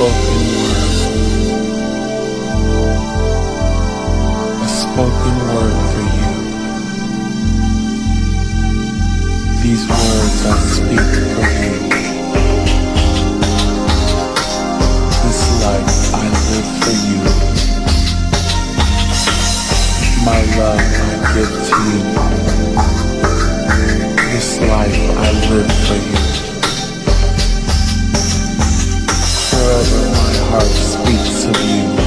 spoken word. A spoken word for you. These words I speak for you. This life I live for you. My love I give to you. This life I live for you. Heart speaks of you.